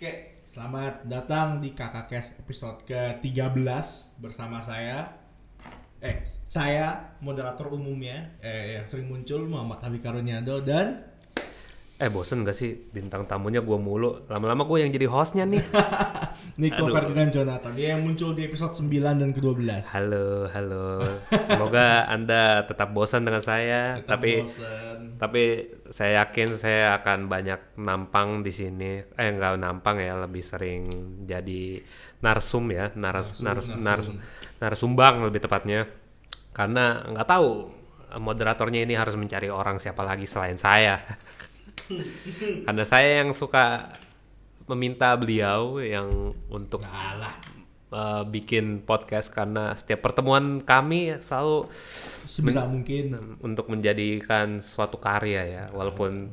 Oke, selamat datang di Kakak Kes episode ke-13 bersama saya. Eh, saya moderator umumnya eh yang sering muncul Muhammad Habib Karuniado dan Eh bosen gak sih bintang tamunya gue mulu Lama-lama gue yang jadi hostnya nih Nico Aduh. Ferdinand Jonathan. Dia yang muncul di episode 9 dan ke-12. Halo, halo Semoga anda tetap bosan dengan saya Tetap Tapi bosen. Tapi saya yakin saya akan banyak nampang di sini. Eh nggak nampang ya lebih sering jadi narsum ya Nars, Narsum, nars, narsum. nars- narsumbang lebih tepatnya. Karena nggak tahu moderatornya ini harus mencari orang siapa lagi selain saya. Karena saya yang suka meminta beliau yang untuk Alah, uh, bikin podcast karena setiap pertemuan kami selalu sebisa mungkin. untuk menjadikan suatu karya ya walaupun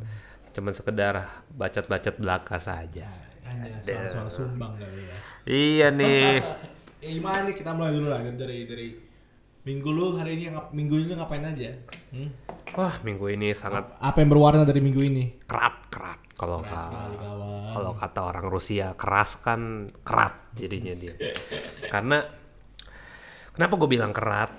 cuman sekedar bacot-bacot belaka saja. Hanya suara-suara sumbang kali ya. Iya nih. Ya gimana nih kita mulai dulu lah dari dari minggu lu hari ini minggu ini ngapain aja? Hmm? Wah, minggu ini sangat Apa yang berwarna dari minggu ini? kerat kerat kalau kalau kata orang Rusia keras kan kerat jadinya dia. Karena kenapa gue bilang kerat?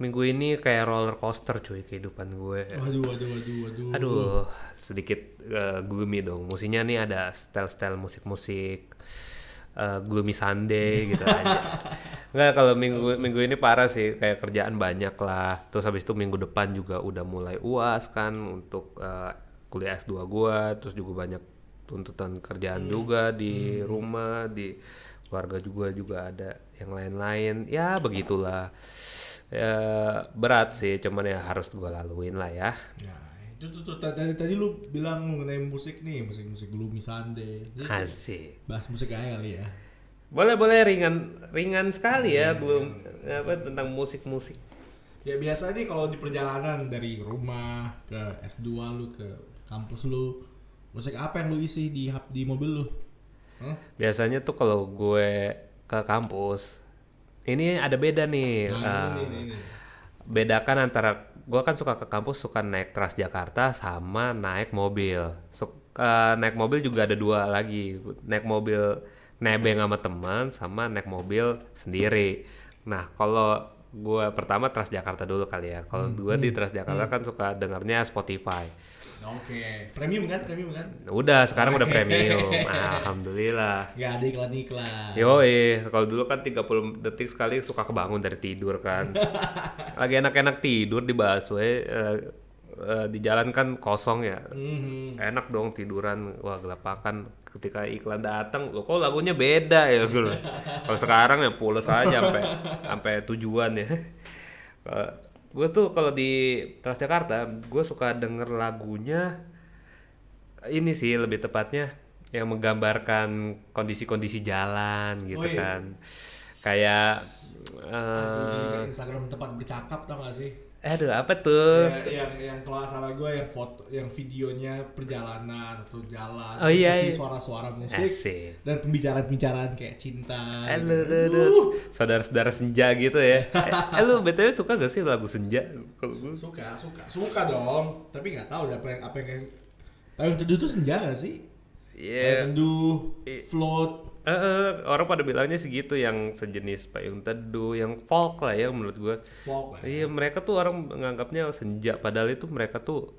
Minggu ini kayak roller coaster cuy kehidupan gue. Waduh, waduh, waduh, waduh. Aduh, sedikit eh, gloomy dong. Musiknya nih ada style-style musik-musik eh, gloomy Sunday gitu aja. Enggak kalau minggu minggu ini parah sih kayak kerjaan banyak lah. Terus habis itu minggu depan juga udah mulai UAS kan untuk eh, kuliah S2 gua, terus juga banyak tuntutan kerjaan juga di rumah, di keluarga juga juga ada yang lain-lain. Ya begitulah. Ya berat sih, cuman ya harus gua laluin lah ya. Nah, itu tuh, tuh tadi tadi lu bilang mengenai musik nih, musik-musik gloomy Sunday. Asik. bahas musik aja kali ya. Boleh boleh ringan ringan sekali ya belum apa tentang musik-musik. Ya biasa nih kalau di perjalanan dari rumah ke S2 lu ke kampus lu, musik apa yang lu isi di di mobil lu? Hah? Biasanya tuh kalau gue ke kampus ini ada beda nih. Nah, eh, ini, ini, ini. bedakan antara gue kan suka ke kampus suka naik Transjakarta sama naik mobil. Suka naik mobil juga ada dua lagi. Naik mobil nebeng sama teman sama naik mobil sendiri. Nah, kalau gue pertama Transjakarta dulu kali ya. Kalau gue di Transjakarta kan suka dengarnya Spotify. Oke, premium kan, premium kan? Udah, sekarang udah premium. Alhamdulillah. Gak ada iklan-iklan. Yoi, kalau dulu kan 30 detik sekali suka kebangun dari tidur kan. Lagi enak-enak tidur di busway, eh, eh, di jalan kan kosong ya. Mhm. Enak dong tiduran, wah gelapakan ketika iklan datang, lo kok lagunya beda ya gitu. Kalau sekarang ya pulas aja sampai sampai tujuan ya. Gue tuh kalau di Transjakarta, gue suka denger lagunya ini sih lebih tepatnya yang menggambarkan kondisi-kondisi jalan gitu Oh, iya. kan. Kayak Aduh, jadi kayak Instagram tempat bercakap tau gak sih? Aduh apa tuh? Ya, yang yang kalau salah gue yang foto yang videonya perjalanan atau jalan Oh, iya, iya. suara-suara musik Asik. dan pembicaraan-pembicaraan kayak cinta gitu. aduh, aduh. saudara-saudara senja gitu ya. eh, eh, lu btw suka gak sih lagu senja? Kalau gue suka suka suka dong tapi nggak tahu apa yang apa yang kayak payung teduh tuh senja gak sih payung Iya. teduh I- float Eh, eh, orang pada bilangnya segitu yang sejenis payung teduh, yang folk lah ya menurut gua. folk lah Iya mereka tuh orang menganggapnya senja, padahal itu mereka tuh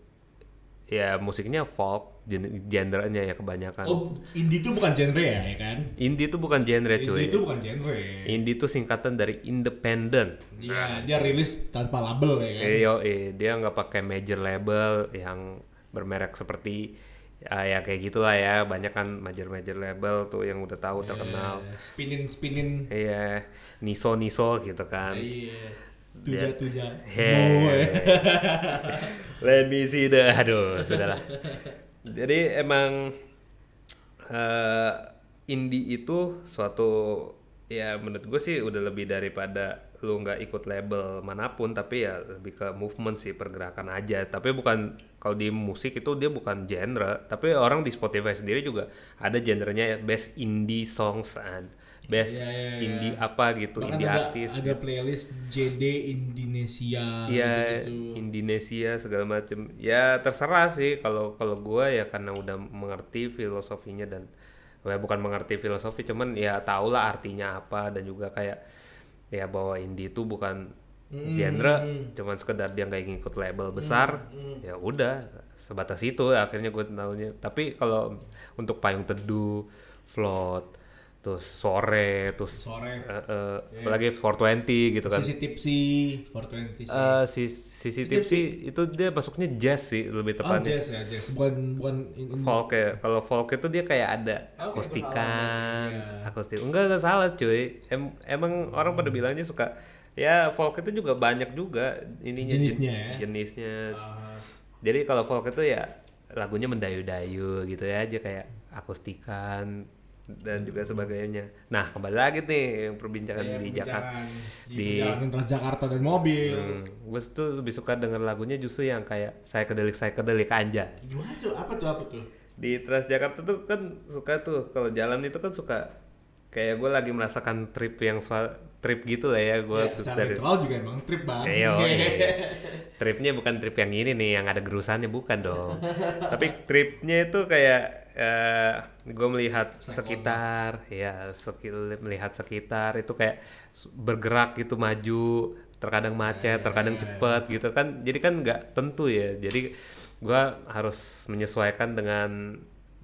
ya musiknya folk, gen- genrenya ya kebanyakan. oh indie tuh bukan genre ya ya kan Indie tuh bukan genre cuy. indie itu bukan genre Indie tuh singkatan dari independent. Iya, dia rilis tanpa label ya kan. Eh, dia nggak pakai major label yang bermerek seperti ah, ya kayak gitulah ya. Banyak kan major-major label tuh yang udah tahu terkenal. Eh, spinin spinin. Iya, niso niso gitu kan. Iya. Tuja tuja. Hey. Oh, ya. Let me see the aduh, sudahlah. Jadi emang eh indie itu suatu ya menurut gue sih udah lebih daripada lu nggak ikut label mana pun tapi ya lebih ke movement sih pergerakan aja tapi bukan kalau di musik itu dia bukan genre tapi orang di Spotify sendiri juga ada genrenya ya best indie songs and best Iya, iya, iya. indie apa gitu Bahkan indie ada, artis ada playlist JD Indonesia Iya, gitu-gitu. Indonesia segala macem. Ya terserah sih kalau kalau gue ya karena udah mengerti filosofinya dan ya bukan mengerti filosofi cuman ya tau lah artinya apa dan juga kayak ya bahwa indie itu bukan genre cuman sekedar dia nggak ngikut label besar ya udah sebatas itu ya akhirnya gue tahunya tapi kalau untuk payung teduh float terus sore terus Sore. eh, eh, apalagi 420 gitu kan. Sisi tipsy 420 sih. Si sisi tipsy. itu dia masuknya jazz sih lebih oh, tepatnya. jazz ya, jazz. Bukan bukan in- in- folk ya. Kalau folk itu dia kayak ada Oh, kayak akustikan pengalaman, akustik. Enggak enggak salah cuy. Em- emang orang pada bilangnya suka ya folk itu juga banyak juga ininya Jenisnya jen- ya? jenisnya Ah, jadi kalau folk itu ya lagunya mendayu-dayu gitu ya aja kayak akustikan dan juga sebagainya nah kembali lagi nih yang perbincangan iya, di Jakarta perbincangan di, Transjakarta dan mobil. Hmm, gue tuh lebih suka denger lagunya justru yang kayak saya kedelik saya kedelik aja Gimana tuh? Apa tuh? Apa tuh? di Transjakarta tuh kan suka tuh kalau jalan itu kan suka kayak gue lagi merasakan trip yang trip gitu lah ya gue Ya, secara literal juga emang trip bang. Iya, iya. tripnya bukan trip yang ini nih yang ada gerusannya bukan dong. Tapi tripnya itu kayak eh gue melihat sekitar ya sekil- melihat sekitar itu kayak bergerak gitu maju terkadang macet terkadang cepet gitu kan. Jadi kan nggak tentu ya. Jadi gue harus menyesuaikan dengan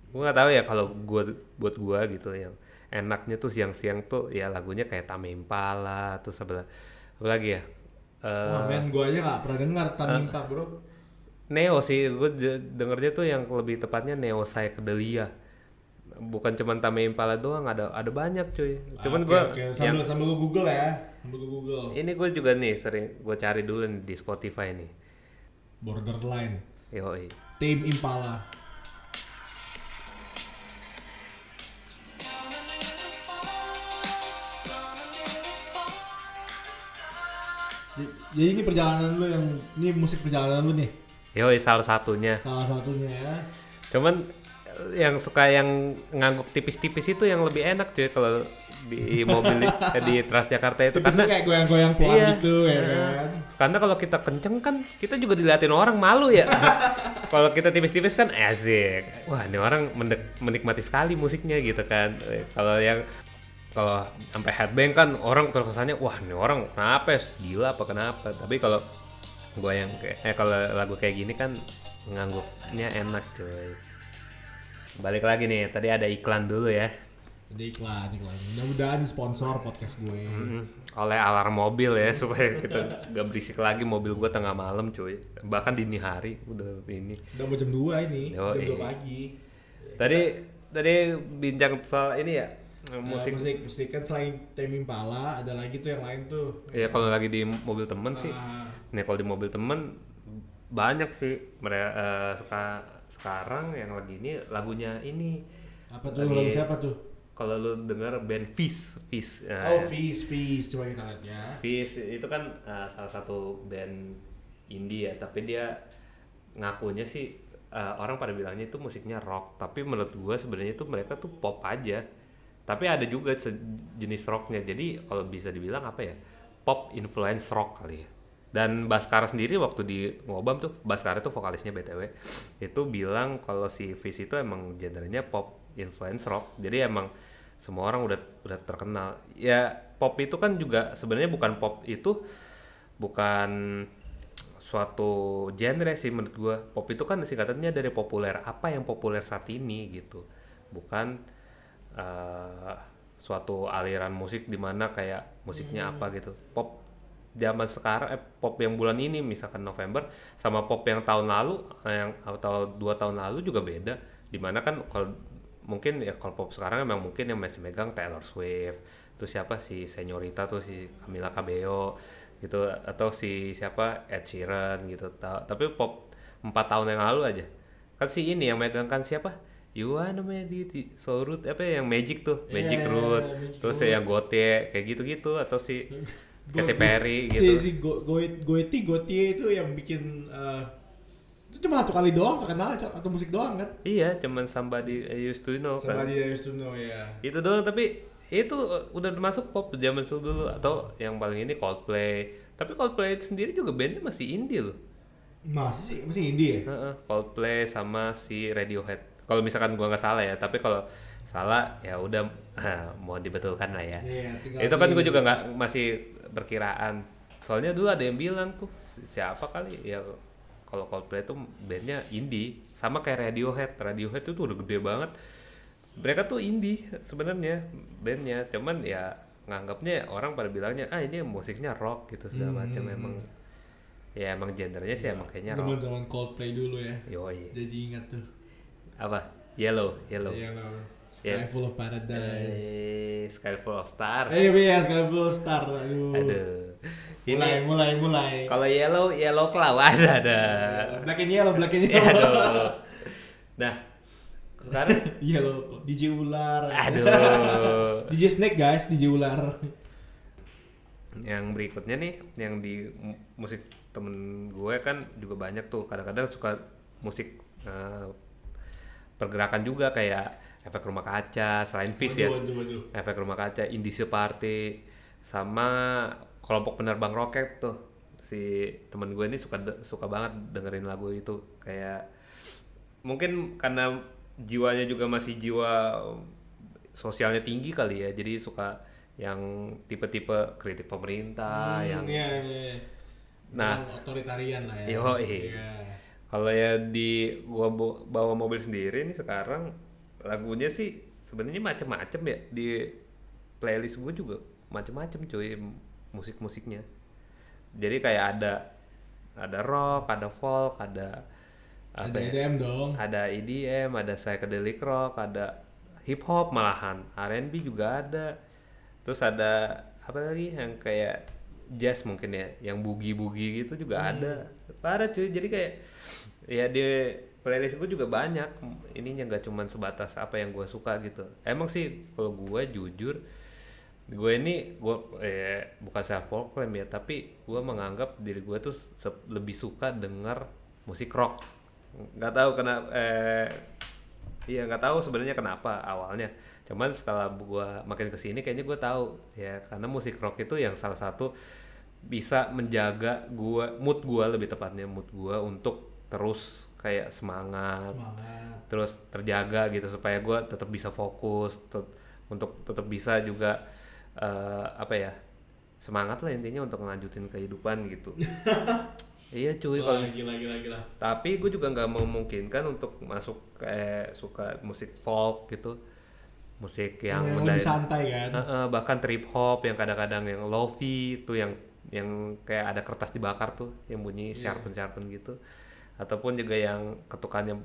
gue nggak tahu ya kalau gue buat gue gitu yang enaknya tuh siang-siang tuh ya lagunya kayak Tame Impala terus apa apa lagi ya Eh, Wah men, gua aja gak pernah dengar Tamimpa bro. Neo sih, gue dengernya tuh yang lebih tepatnya Neo Psychedelia. Bukan cuman Tame Impala doang, ada ada banyak cuy. Cuman Oke, gue oke. sambil sambil gua Google ya. Sambil gua Google. ini gue juga nih sering gue cari dulu nih di Spotify nih. Borderline. Yoi. Tame Impala. Jadi ini perjalanan lu yang ini musik perjalanan lu nih. Yoi salah satunya. Salah satunya ya. Cuman yang suka yang ngangguk tipis-tipis itu yang lebih enak cuy kalau di mobil eh, di Transjakarta itu karena kayak goyang-goyang pelan Iya. gitu ya kan. Karena kalau kita kenceng kan kita juga diliatin orang malu ya. kalau kita tipis-tipis kan asik. Wah, ini orang menikmati sekali musiknya gitu kan. Kalau yang kalau sampai headbang kan orang terkesannya wah ini orang kenapa ya? gila apa kenapa tapi kalau gue yang kayak eh kalau lagu kayak gini kan ngangguknya enak cuy balik lagi nih tadi ada iklan dulu ya Ada iklan, iklan. Mudah-mudahan sponsor podcast gue. Mm, oleh alarm mobil ya supaya kita gak berisik lagi mobil gua tengah malam cuy bahkan dini hari udah ini Udah mau jam 2 ini, Oh, jam 2 iya. pagi. tadi tadi bincang soal ini ya Musik. musik musik, musik kan selain Tame Impala, ada lagi tuh yang lain tuh. ya kalau lagi di mobil temen sih Ah, nih kalau di mobil temen banyak sih mereka sekarang yang lagi ini lagunya ini apa tuh? Lagu siapa tuh? kalau lu denger band Fish Fish Oh, Fizz, Fizz. Coba kita lihat ya. Fish itu kan uh, salah satu band indie ya, tapi dia ngakunya sih uh, orang pada bilangnya itu musiknya rock, tapi menurut gua sebenarnya itu mereka tuh pop aja. Tapi ada juga sejenis rocknya, jadi kalau bisa dibilang apa ya, pop influence rock kali ya. Dan Baskara sendiri waktu di ngobam tuh, Baskara tuh vokalisnya BTW, itu bilang kalau si Fish itu emang genrenya pop influence rock, jadi emang semua orang udah udah terkenal. Ya pop itu kan juga sebenarnya bukan pop itu bukan suatu genre sih menurut gua. Pop itu kan singkatannya dari populer. Apa yang populer saat ini gitu. Bukan eh, suatu aliran musik di mana kayak musiknya apa gitu. Pop zaman sekarang eh, pop yang bulan ini misalkan November sama pop yang tahun lalu eh, yang atau dua tahun lalu juga beda. Di mana kan kalau mungkin ya kalau pop sekarang emang mungkin yang masih megang Taylor Swift terus siapa si Senyorita tuh si Camila Cabello gitu atau si siapa Ed Sheeran gitu Ta- tapi pop empat tahun yang lalu aja kan si ini yang megang kan siapa You wanna di di Soul Root apa ya, yang Magic tuh Magic Iya, Root Magic terus Root. yang Gote kayak gitu-gitu atau si Katy Perry si, gitu Si Go, Goet, Goeti, itu yang bikin eh, itu cuma satu kali doang terkenal atau musik doang kan? iya cuman somebody I used to know kan Sama dia used to know ya. itu doang tapi itu uh, udah masuk pop zaman dulu atau yang paling ini Coldplay tapi Coldplay sendiri juga bandnya masih indie loh Masih masih indie ya? Heeh, Coldplay sama si Radiohead kalau misalkan gua nggak salah ya tapi kalau salah ya udah mau dibetulkan lah ya. Tinggal itu kan gue juga nggak masih perkiraan soalnya dulu ada yang bilang tuh siapa kali ya kalau Coldplay itu bandnya indie. Sama kayak Radiohead. Radiohead itu udah gede banget. Mereka tuh indie sebenarnya bandnya. Cuman ya nganggapnya orang pada bilangnya ah ini musiknya rock gitu segala macam. Hmm. emang ya emang gendernya sih emang kayaknya rock. Zaman-zaman Coldplay dulu ya. yoi. Jadi ingat tuh. Apa yellow yellow Iya loh. Sky Yeah. Full of Paradise. eh Sky Full of Stars Eh iya Sky Full of Star. Aduh. aduh Mulai, ini mulai, mulai. kalau yellow yellow cloud ada ada Black and Yellow, Black and Ya, Yellow. aduh. Nah, sekarang Yellow, DJ Ular. aduh. DJ Snake guys, DJ Ular. Yang berikutnya nih yang di mu- musik temen gue kan juga banyak tuh kadang-kadang suka musik eh, pergerakan juga kayak efek rumah kaca selain Fish ya Waduh, waduh, efek rumah kaca Indie Party sama kelompok penerbang roket tuh si temen gue ini suka suka banget dengerin lagu itu kayak mungkin karena jiwanya juga masih jiwa sosialnya tinggi kali ya jadi suka yang tipe-tipe kritik pemerintah Hmm, yang iya, iya, iya. Nah. Otoritarian lah ya. Iya. Kalau ya di gua bawa mobil sendiri nih sekarang lagunya sih sebenarnya macem-macem ya di playlist gue juga macem-macem cuy musik-musiknya jadi kayak ada ada rock ada folk ada Ada apa ya? EDM dong. ada EDM ada psychedelic rock ada hip hop malahan R&B juga ada terus ada apa lagi yang kayak jazz mungkin ya yang boogie gitu juga ada. Parah cuy jadi kayak ya di playlist gue juga banyak. Ininya nggak cuman sebatas apa yang gue suka gitu. Emang sih kalau gue jujur gue ini gue eh, bukan self proclaim ya tapi gue menganggap diri gue tuh lebih suka denger musik rock. Nggak tahu kenapa eh iya nggak tahu sebenarnya kenapa awalnya. Cuman setelah gue makin ke sini kayaknya gue tahu ya karena musik rock itu yang salah satu bisa menjaga gua mood gua lebih tepatnya mood gua untuk terus kayak semangat Semangat. terus terjaga gitu supaya gue tetap bisa fokus tet- untuk tetap bisa juga eh, apa ya semangat lah intinya untuk ngelanjutin kehidupan gitu iya cuy kalau Wah, gila, gila, gila. tapi gue juga nggak memungkinkan untuk masuk kayak suka musik folk gitu musik yang, Yang lebih santai kan. Eh, eh, bahkan trip hop yang kadang-kadang yang lofi itu yang yang kayak ada kertas dibakar tuh yang bunyi Iya. sharpen sharpen gitu ataupun juga yang ketukannya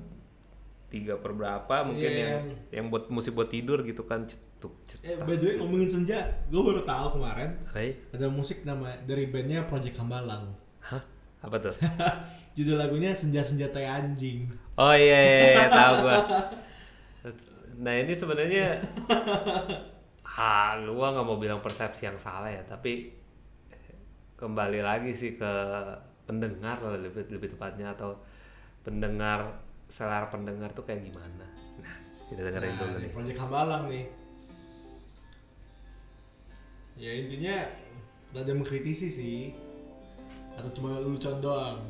tiga per berapa mungkin Iya, yang yang buat musik buat tidur gitu kan cetuk Eh, cetak by the way ngomongin senja, gue baru tahu kemarin Hai. ada musik nama dari bandnya Project Hambalang. hah apa tuh Judul lagunya Senja Senja Tai Anjing. oh iya, iya, iya tahu gua nah ini sebenarnya ah gua nggak mau bilang persepsi yang salah ya tapi kembali lagi sih ke pendengar lah lebih lebih tepatnya atau pendengar selera pendengar tuh kayak gimana nah kita dengerin Nah, dulu nih Project Hambalang nih. Ya intinya rada mengkritisi sih. Atau cuma lucuan doang.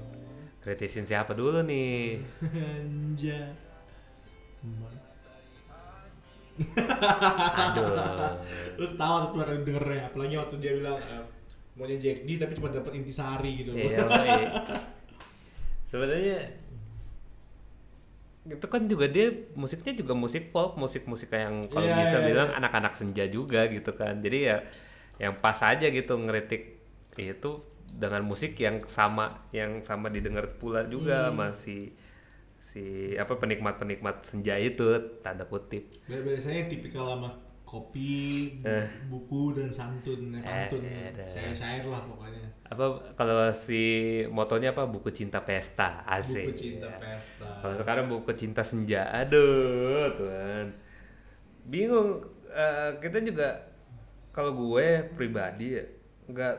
kritisin siapa dulu nih Anja. aduh Lu tuh kali dengernya, apalagi waktu dia bilang eh, maunya Jack D tapi cuma dapat intisari gitu loh. Iya, baik. Sebenarnya itu kan juga dia musiknya juga musik folk, musik-musik yang kalau Iya, bisa iya, bilang iya. anak-anak senja juga gitu kan. Jadi ya yang pas aja gitu ngeritik itu dengan musik yang sama yang sama didengar pula juga Hmm. masih si apa penikmat-penikmat senja itu tanda kutip. Bi- Biasanya tipikal sama kopi, Eh. buku dan santun, eh, pantun, Eh, ada. syair-syair lah pokoknya. Apa kalau si motonya apa buku cinta pesta asik. Buku cinta Ya. pesta. Kalau sekarang buku cinta senja, aduh Tuhan. Bingung. Eh, kita juga kalau gue pribadi ya nggak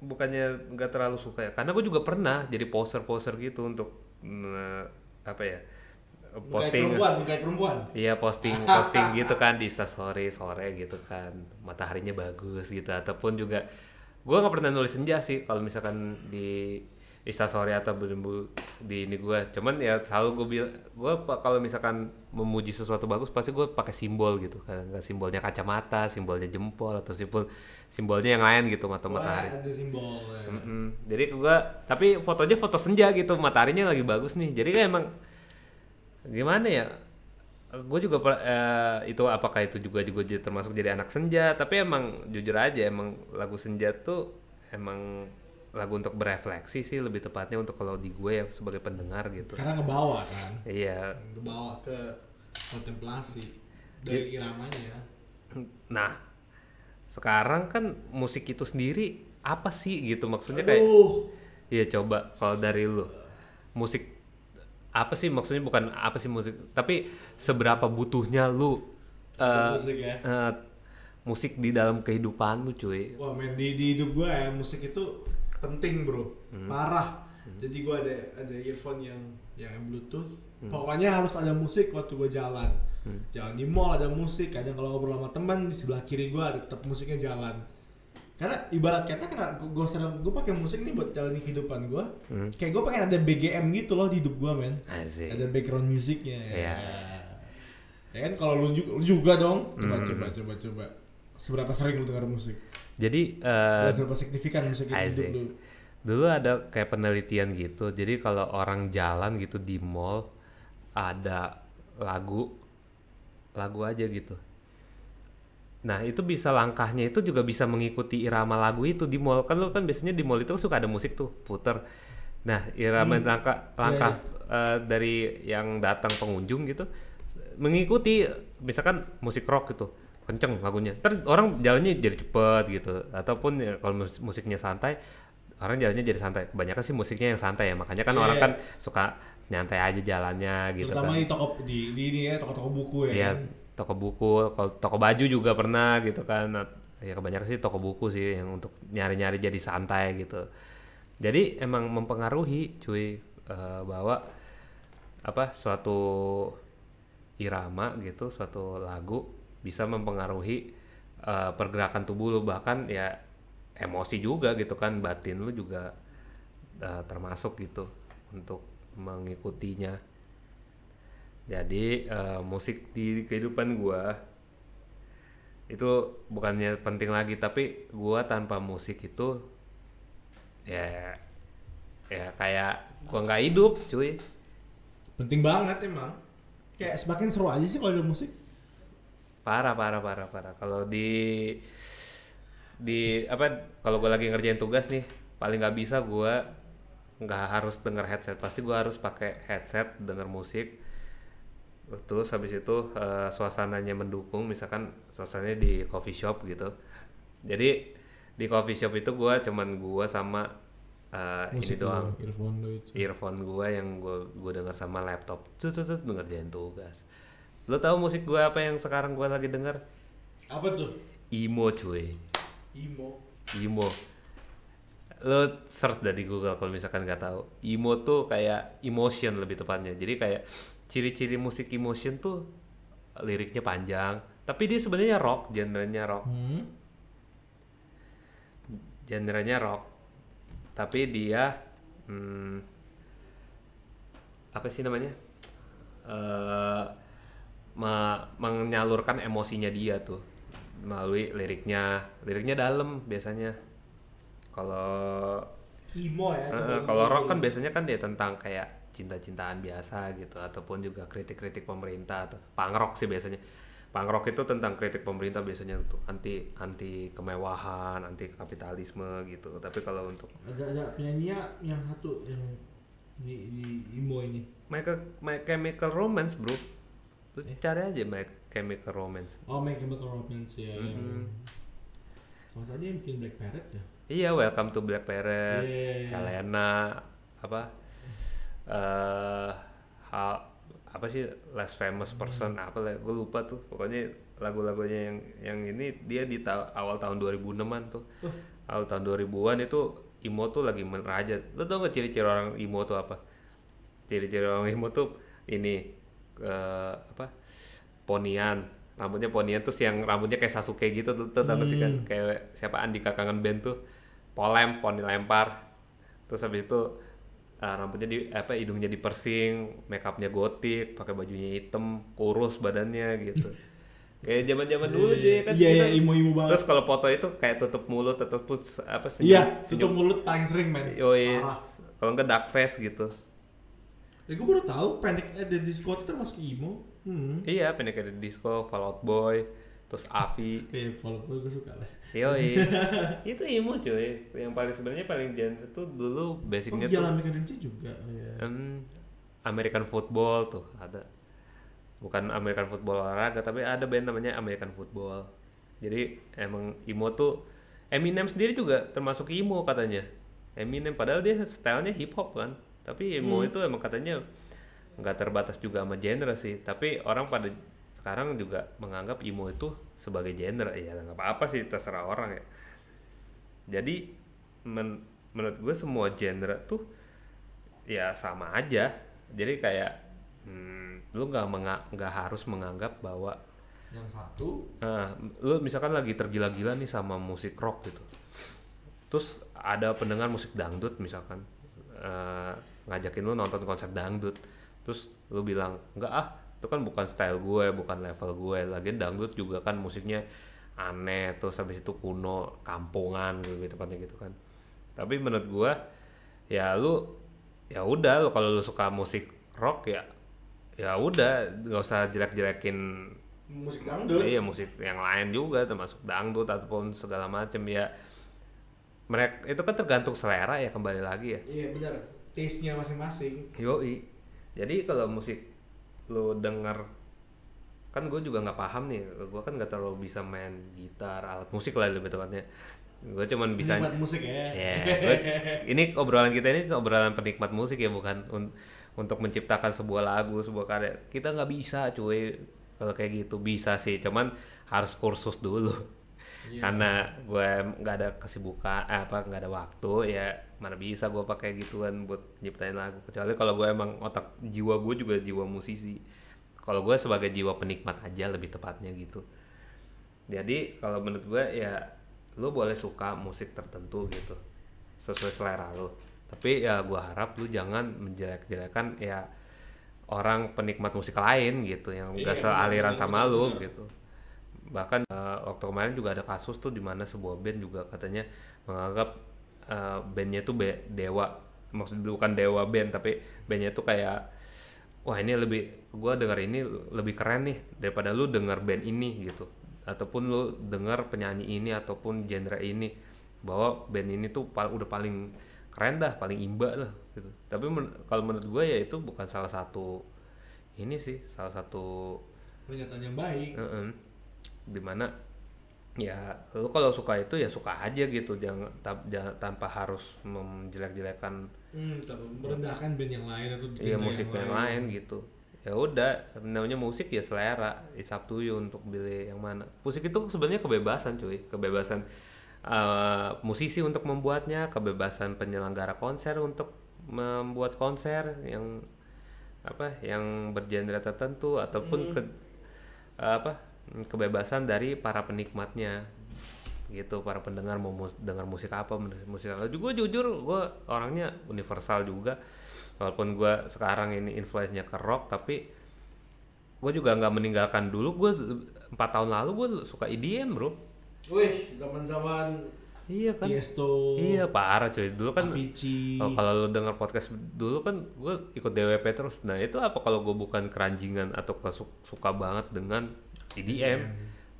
bukannya nggak terlalu suka ya. Karena gue juga pernah jadi poster-poster gitu untuk mm, apa ya posting. perempuan, perempuan. Iya posting posting gitu kan di story sore gitu kan mataharinya bagus gitu ataupun juga gue nggak pernah nulis senja sih kalau misalkan di instastory atau berembul di ini gue cuman ya selalu gue bilang gue kalau misalkan memuji sesuatu bagus pasti gue pakai simbol gitu kan simbolnya kacamata simbolnya jempol atau simbol simbolnya yang lain gitu mata Wah, matahari ada simbol. ya. Mm-mm. jadi gue tapi fotonya foto senja gitu mataharinya lagi bagus nih jadi kayak emang gimana ya gue juga eh, itu apakah itu juga juga termasuk jadi anak senja tapi emang jujur aja emang lagu senja tuh emang lagu untuk berefleksi sih lebih tepatnya untuk kalau di gue ya sebagai pendengar gitu Karena ngebawa kan. iya Ngebawa ke kontemplasi dari iramanya. nah sekarang kan musik itu sendiri apa sih gitu maksudnya kayak Aduh. Iya coba kalau dari lu musik apa sih maksudnya bukan apa sih musik tapi seberapa butuhnya lu eh, musik ya. eh, musik di dalam kehidupan lu cuy Wah men di, di hidup gue ya musik itu penting bro, Hmm. parah. Jadi gue ada ada earphone yang yang bluetooth. Hmm. Pokoknya harus ada musik waktu gue jalan. Jalan di mall ada musik. Kadang kalau ngobrol sama teman di sebelah kiri gue ada tetap musiknya jalan. Karena ibarat kata karena gue sering gue pakai musik nih buat jalanin kehidupan gue. Hmm. Kayak gue pengen ada BGM gitu loh di hidup gue men. Asik. Ada background musiknya. Iya. Ya kan kalau lu juga, lu juga dong. Coba Hmm. coba coba coba. Seberapa sering lu dengar musik? jadi Dan seberapa signifikan musik itu hidup lu? dulu ada kayak penelitian gitu jadi kalau orang jalan gitu di mall ada lagu lagu aja gitu nah itu bisa langkahnya itu juga bisa mengikuti irama lagu itu di mall kan lu kan biasanya di mall itu suka ada musik tuh puter nah irama Hmm. langkah langkah eh, dari yang datang pengunjung gitu mengikuti misalkan musik rock gitu kenceng lagunya ter orang jalannya jadi cepet gitu ataupun ya, kalau mus- musiknya santai orang jalannya jadi santai kebanyakan sih musiknya yang santai ya makanya kan Iya. orang kan suka nyantai aja jalannya gitu Terutama kan di toko di, di ini ya toko-toko buku ya. Iya, kan? Toko buku, kalau toko baju juga pernah gitu kan. Nah, Ya kebanyakan sih toko buku sih yang untuk nyari-nyari jadi santai gitu. Jadi emang mempengaruhi cuy eh, bahwa apa suatu irama gitu, suatu lagu bisa mempengaruhi eh, pergerakan tubuh lu bahkan ya emosi juga gitu kan, batin lu juga eh, termasuk gitu untuk mengikutinya. Jadi eh, musik di kehidupan gua itu bukannya penting lagi tapi gua tanpa musik itu ya ya kayak gua nggak hidup cuy Penting banget emang. Kayak semakin seru aja sih kalau ada musik. parah parah parah parah kalau di di apa kalau gua lagi ngerjain tugas nih paling nggak bisa gua nggak harus denger headset pasti gua harus pakai headset denger musik terus habis itu eh, suasananya mendukung misalkan suasananya di coffee shop gitu. Jadi di coffee shop itu gua cuman gua sama eh, ini Musik doang. earphone itu. earphone gua yang gua gua denger sama laptop. Tuh tuh tuh ngerjain tugas. Lo tahu musik gua apa yang sekarang gua lagi denger? Apa tuh? emo cuy. Emo. emo. Lo search dari Google kalau misalkan nggak tahu. Emo tuh kayak emotion lebih tepatnya. Jadi kayak ciri-ciri musik emotion tuh liriknya panjang. Tapi dia sebenarnya rock genrenya rock. Hmm. genrenya rock. Tapi dia hmm, apa sih namanya? Eh me- menyalurkan emosinya dia tuh melalui liriknya. Liriknya dalam biasanya. Kalau Emo ya. eh, kalau rock kan biasanya kan dia tentang kayak cinta-cintaan biasa gitu ataupun juga kritik-kritik pemerintah atau punk rock sih biasanya punk rock itu tentang kritik pemerintah biasanya tuh anti anti kemewahan anti kapitalisme gitu tapi kalau untuk ada ada penyanyi yang satu yang di di emo ini. My, My Chemical Romance bro lu cari aja My Chemical Romance Oh, My Chemical Romance ya. Mhm. yang Kalau saja yang bikin Black Parrot ya. iya Welcome to Black Parrot Iya. Helena apa eh ha- apa sih less famous person apa lah gue lupa tuh. Pokoknya lagu-lagunya yang yang ini dia di ta- awal tahun 2006an tuh. Uh. awal tahun 2000-an itu emo tuh lagi merajat lo tau gak ciri-ciri orang emo tuh apa? Ciri-ciri orang emo tuh ini eh, apa ponian. Rambutnya ponian terus yang rambutnya kayak Sasuke gitu tuh, tuh gak sih kan? Kayak siapa? Andika Kangen Band tuh. Polem poni lempar. Terus habis itu ah, rambutnya di apa hidungnya dipersing make upnya gotik pakai bajunya hitam kurus badannya gitu kayak zaman zaman dulu aja kan Iya, iya, imo-imo banget. terus kalau foto itu kayak tutup mulut atau put apa Iya, senyum- tutup mulut paling sering men. Yoi. Parah. kalau enggak dark face gitu Ya gue baru tahu Panic at the Disco itu termasuk emo. Hmm. iya pendek ada disco Fall Out Boy terus Api Kayak follow gue gue suka lah. Yoi. itu emo cuy. Yang paling sebenarnya paling genre tuh dulu Oh basicnya iya tuh American Dream juga. Oh, iya. em, American football tuh ada. Bukan American football olahraga tapi ada band namanya American football. Jadi emang emo tuh Eminem sendiri juga termasuk emo katanya. Eminem padahal dia stylenya hip hop kan. Tapi emo itu emang katanya nggak terbatas juga sama genre sih. Tapi orang pada sekarang juga menganggap emo itu sebagai genre ya nggak apa-apa sih terserah orang ya. Jadi men- menurut gue semua genre tuh ya sama aja. Jadi kayak hmm, lu nggak menga- nggak harus menganggap bahwa Yang satu? Nah, lu misalkan lagi tergila-gila nih sama musik rock gitu. Terus ada pendengar musik dangdut misalkan eh, ngajakin lu nonton konser dangdut. Terus lu bilang enggak ah itu kan bukan style gue bukan level gue lagian dangdut juga kan musiknya aneh terus habis itu kuno kampungan gitu gitu kan tapi menurut gue ya lu ya udah lu kalau lu suka musik rock ya ya udah nggak usah jelek-jelekin musik dangdut. Iya musik yang lain juga termasuk dangdut ataupun segala macam ya. Mereka itu kan tergantung selera ya kembali lagi ya. Iya benar. Taste-nya masing-masing. Yoi. Jadi kalau musik lu denger kan gue juga nggak paham nih, gue kan nggak terlalu bisa main gitar alat musik lah lebih tepatnya. Gue cuman bisa Penikmat musik ya. Ya, gua- ini obrolan kita ini obrolan penikmat musik ya bukan un- untuk menciptakan sebuah lagu, sebuah karya. Kita nggak bisa, cuy. Kalau kayak gitu bisa sih, cuman harus kursus dulu. Iya. Karena gue nggak ada kesibukan, eh, apa nggak ada waktu, ya mana bisa gue pakai gituan buat nyiptain lagu. Kecuali kalau gue emang otak jiwa gue juga jiwa musisi. Kalau gue sebagai jiwa penikmat aja lebih tepatnya gitu. Jadi kalau menurut gue ya lu boleh suka musik tertentu gitu sesuai selera lu. Tapi ya gue harap lu jangan menjelek-jelekan ya orang penikmat musik lain gitu yang Iya, gak benar, sealiran benar, sama benar, lu gitu. Bahkan eh, waktu kemarin juga ada kasus tuh di mana sebuah band juga katanya menganggap eh, bandnya tuh be- dewa, maksud bukan dewa band tapi bandnya tuh kayak wah ini lebih gua denger ini lebih keren nih daripada lu denger band ini gitu ataupun lu denger penyanyi ini ataupun genre ini bahwa band ini tuh pal- udah paling keren dah paling imba lah gitu tapi men- kalau menurut gue ya itu bukan salah satu ini sih salah satu Pernyataan yang baik. Heeh. di mana ya lu kalau suka itu ya suka aja gitu. Jangan ta- jangan- tanpa harus menjelek-jelekan Hmm, merendahkan band yang lain atau iya musik yang lain. gitu. Ya udah namanya musik ya selera it's up to you untuk pilih yang mana. Musik itu sebenarnya kebebasan cuy. Kebebasan eh, musisi untuk membuatnya kebebasan penyelenggara konser untuk membuat konser yang apa yang bergenre tertentu ataupun ke, apa kebebasan dari para penikmatnya. Gitu para pendengar mau mus- dengar musik apa musik apa. Juga jujur gue orangnya universal juga. Walaupun gue sekarang ini influence-nya ke rock tapi gue juga nggak meninggalkan dulu. Gue empat tahun lalu gue suka EDM bro. Wih, zaman-zaman iya kan? Tiesto, iya parah cuy. Dulu kan Avicii. Oh, kalau lu denger podcast dulu kan gue ikut DWP terus. Nah itu apa kalau gue bukan keranjingan atau kesu- suka banget dengan EDM?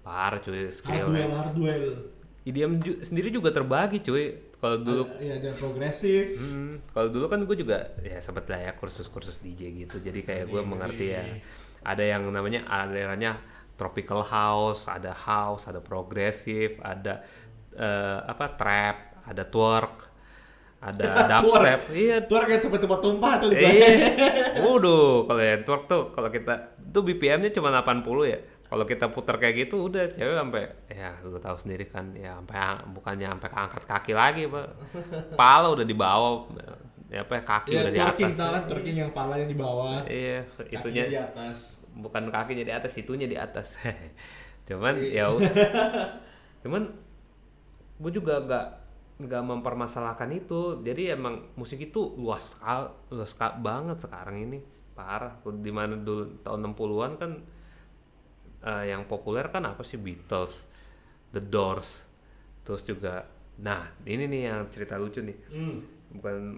Parah cuy skill. Hardwell, Hardwell. EDM ju- sendiri juga terbagi cuy. Kalau dulu, Ada- Iya, ada progresif. hmm, kalau dulu kan gue juga ya sempet lah ya kursus-kursus DJ gitu. Jadi kayak gue mengerti ya. Ada yang namanya alirannya tropical house, ada house, ada progresif, ada eh, apa trap, ada twerk, ada dubstep. Iya, Tuar kayak cepat-cepat tumpah di Iya. Waduh, kalau yang twerk tuh kalau kita tuh BPM-nya cuma 80 ya. Kalau kita putar kayak gitu udah cewek sampai ya lu tahu sendiri kan ya sampai bukannya sampai angkat kaki lagi, Pak. Pala udah di bawah ya apa kaki Iya, udah di atas. kan, twerking yang palanya di bawah, Iya, itunya di atas. bukan kakinya di atas, itunya di atas. Cuman Iya. ya. Cuman gue juga nggak nggak mempermasalahkan itu jadi emang musik itu luas sekali luas sekali banget sekarang ini parah di mana dulu tahun 60-an kan eh, yang populer kan apa sih? Beatles The Doors terus juga nah ini nih yang cerita lucu nih. Hmm. bukan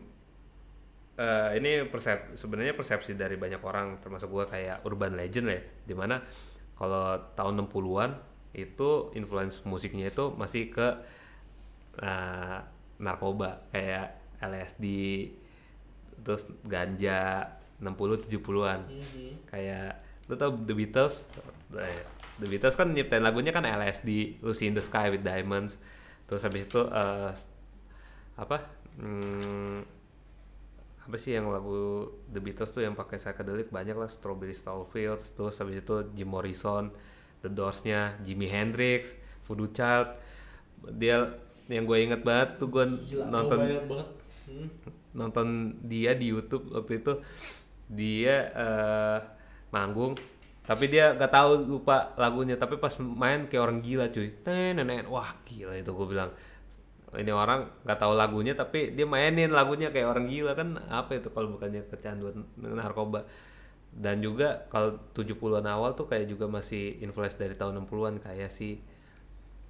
eh, ini persep sebenarnya persepsi dari banyak orang termasuk gua kayak urban legend ya. Di mana kalau tahun 60-an itu influence musiknya itu masih ke eh, narkoba kayak LSD terus ganja 60 70-an kayak lu tau The Beatles? The Beatles kan nyiptain lagunya kan LSD Lucy in the Sky with Diamonds. Terus habis itu eh, apa? Hmm, apa sih yang lagu The Beatles tuh yang pakai psychedelic? Banyak lah Strawberry Starfields terus habis itu Jim Morrison The Doors-nya Jimi Hendrix Voodoo Child. Dia yang gue inget banget tuh gue nonton. Hmm. nonton dia di YouTube waktu itu. Dia eh, manggung. Tapi dia gak tahu lupa lagunya. Tapi pas main kayak orang gila cuy. Nenek wah gila itu gue bilang. Ini orang gak tahu lagunya tapi dia mainin lagunya kayak orang gila. Kan apa itu kalau bukannya kecanduan narkoba? Dan juga kalau 70-an awal tuh kayak juga masih influence dari tahun 60-an kayak si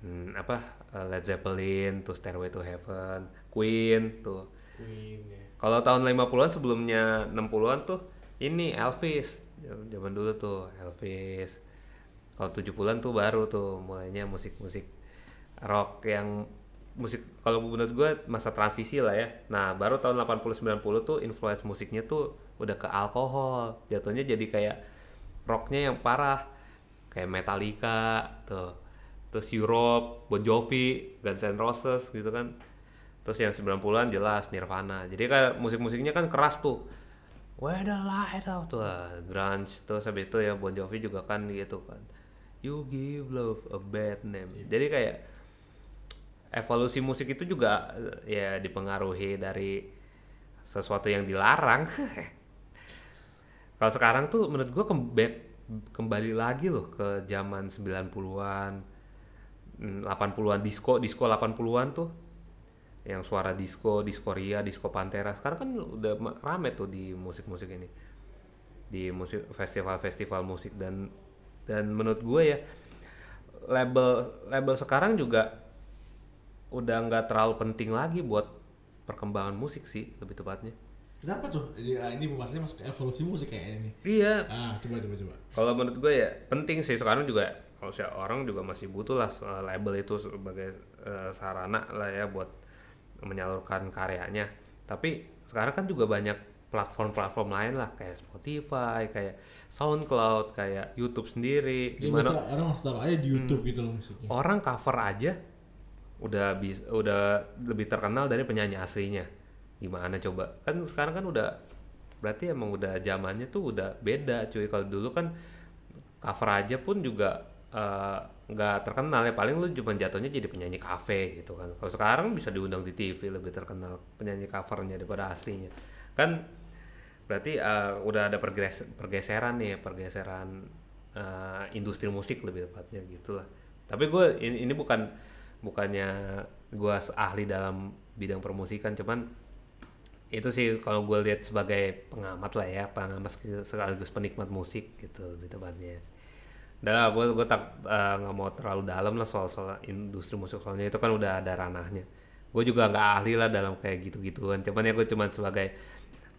hmm, apa eh, Led Zeppelin tuh Stairway to Heaven Queen tuh. Queen ya. kalau tahun 50-an sebelumnya 60-an tuh ini Elvis. Zaman dulu tuh Elvis. Kalau 70-an tuh baru tuh mulainya musik-musik rock yang musik kalau menurut gue masa transisi lah ya. Nah, baru tahun 80 90 tuh influence musiknya tuh udah ke alkohol. Jatuhnya jadi kayak rocknya yang parah. Kayak Metallica tuh. Terus Europe, Bon Jovi, Guns N' Roses gitu kan. Terus yang 90-an jelas Nirvana. Jadi kan musik-musiknya kan keras tuh. Where the light out tuh ah, grunge terus habis itu ya Bon Jovi juga kan gitu kan. You give love a bad name. Jadi kayak evolusi musik itu juga eh, ya dipengaruhi dari sesuatu yang dilarang. Kalau sekarang tuh menurut gua kembali kembali lagi loh ke zaman 90-an, mm, 80-an disco, disco 80-an tuh yang suara disco, disco ria, disco pantera. Sekarang kan udah rame tuh di musik-musik ini. Di musik festival-festival musik dan dan menurut gue ya label label sekarang juga udah nggak terlalu penting lagi buat perkembangan musik sih lebih tepatnya. Kenapa tuh? Jadi, ah, ini pembahasannya masuk ke evolusi musik kayaknya nih. Iya, Ah, coba coba coba. kalau menurut gue ya penting sih sekarang juga kalau orang juga masih butuh lah soal label itu sebagai eh, sarana lah ya buat menyalurkan karyanya. Tapi sekarang kan juga banyak platform-platform lain lah kayak Spotify kayak SoundCloud kayak YouTube sendiri Ini di mana orang taruh aja di YouTube gitu loh musiknya. orang cover aja udah bisa udah lebih terkenal dari penyanyi aslinya. Gimana coba? Kan sekarang kan udah berarti emang udah zamannya tuh udah beda cuy. Kalau dulu kan cover aja pun juga eh, nggak terkenal ya. Paling lu cuma jatuhnya jadi penyanyi kafe gitu kan. Kalau sekarang bisa diundang di TV lebih terkenal penyanyi covernya daripada aslinya. Kan berarti eh, udah ada pergeser- pergeseran nih pergeseran eh, industri musik lebih tepatnya gitulah. Tapi gue ini, ini bukan bukannya gue ahli dalam bidang permusikan cuman itu sih kalau gue lihat sebagai pengamat lah ya pengamat sekaligus penikmat musik gitu lebih tepatnya dan gue gue tak eh, nggak mau terlalu dalam lah soal soal industri musik soalnya itu kan udah ada ranahnya. Gue juga nggak ahli lah dalam kayak gitu gituan cuman ya gue cuma sebagai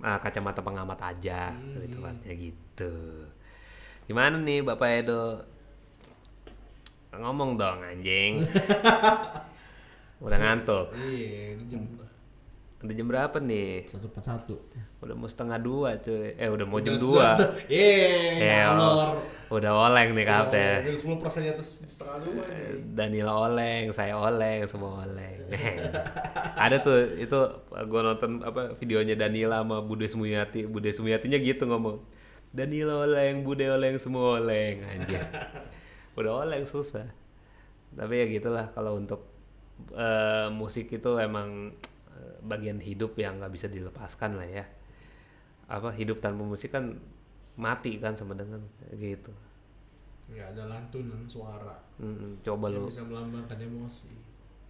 eh, kacamata pengamat aja lebih tepatnya gitu. Gimana nih bapak Edo? Ngomong dong anjing. Udah ngantuk? Iya, jam udah jam berapa nih? Satu empat satu. udah mau setengah dua cuy. Eh udah mau jam Udah, dua. Eh, ngalor. Udah oleng nih kapten Dari sepuluh persen atas setengah dua nih. Danila oleng, saya oleng, semua oleng. Ada tuh itu gua nonton apa videonya Danila sama Bude Sumuyati. Bude Sumuyatinya gitu ngomong. Danila oleng, Bude oleng, semua oleng anjir. Udah oleng susah. Tapi ya gitulah kalau untuk eh, musik itu emang eh, bagian hidup yang nggak bisa dilepaskan lah ya. Apa hidup tanpa musik kan mati kan sama dengan gitu. Ya ada lantunan suara. Mm, coba lu yang bisa melambangkan emosi.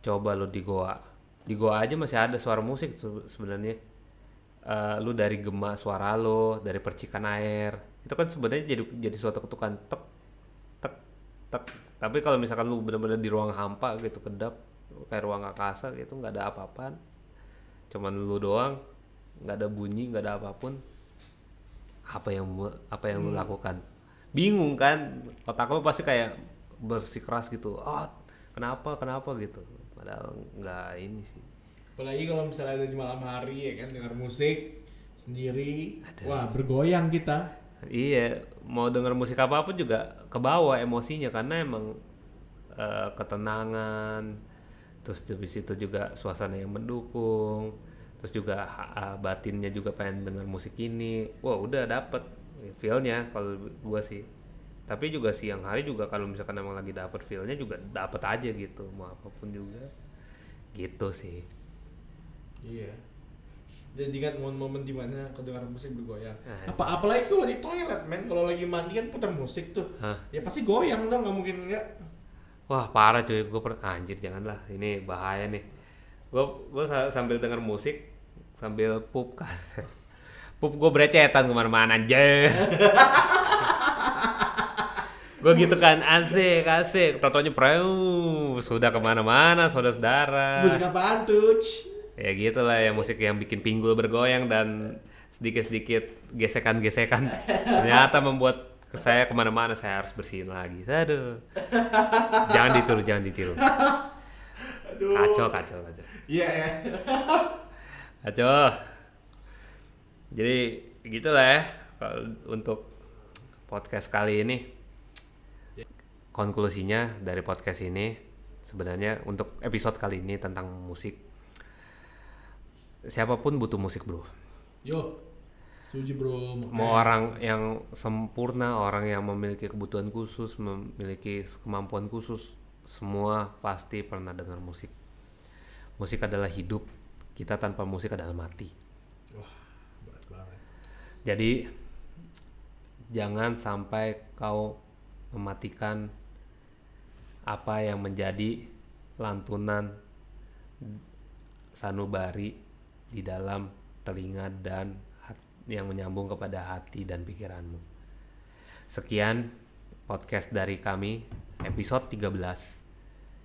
coba lo di goa. Di gua aja masih ada suara musik sebenarnya. Eh, lu dari gema suara lo dari percikan air. Itu kan sebenarnya jadi jadi suatu ketukan tek tek tek. Tapi kalau misalkan lu bener-bener di ruang hampa gitu kedap kayak ruang angkasa gitu nggak ada apa-apaan. Cuman lu doang nggak ada bunyi nggak ada apa pun apa yang apa yang lu lakukan. Bingung kan otak lu pasti kayak bersikeras gitu. Oh kenapa kenapa? gitu. Padahal nggak ini sih. Apalagi kalau misalnya ada di malam hari ya kan dengar musik sendiri, wah bergoyang kita. Iya, mau denger musik apa pun juga kebawa emosinya karena emang eh, ketenangan, terus habis itu juga suasana yang mendukung, terus juga ah, batinnya juga pengen denger musik ini. Wah, udah dapet feelnya kalau gua sih. Tapi juga siang hari juga kalau misalkan emang lagi dapet feelnya juga dapet aja gitu, mau apa pun juga. Gitu sih. Iya. Jadi kan momen-momen di mana kau dengar musik bergoyang. Ah, Apa apalagi kalau di toilet men, kalau lagi mandi kan putar musik tuh. Hah? Ya pasti goyang dong, nggak mungkin enggak. Wah parah cuy, gue per anjir janganlah, ini bahaya nih. Gue gue sambil denger musik sambil pup kan, pup gue berecetan ke mana-mana anjir. gue gitu kan asik asik, totonya preu sudah ke mana-mana saudara-saudara. Musik apaan tuh? Ya gitulah ya musik yang bikin pinggul bergoyang dan sedikit-sedikit gesekan-gesekan ternyata membuat saya ke mana-mana saya harus bersihin lagi. Aduh. jangan ditiru, jangan ditiru. Aduh. Kacau, kacau, kacau. Iya ya. Kacau. Jadi gitulah ya untuk podcast kali ini. Konklusinya dari podcast ini sebenarnya untuk episode kali ini tentang musik. Siapa pun butuh musik, Bro. Yo. Setuju bro. mau orang yang sempurna, orang yang memiliki kebutuhan khusus, memiliki kemampuan khusus, semua pasti pernah dengar musik. Musik adalah hidup, kita tanpa musik adalah mati. Wah, berat banget. Jadi jangan sampai kau mematikan apa yang menjadi lantunan sanubari di dalam telinga dan yang menyambung kepada hati dan pikiranmu. Sekian podcast dari kami episode 13.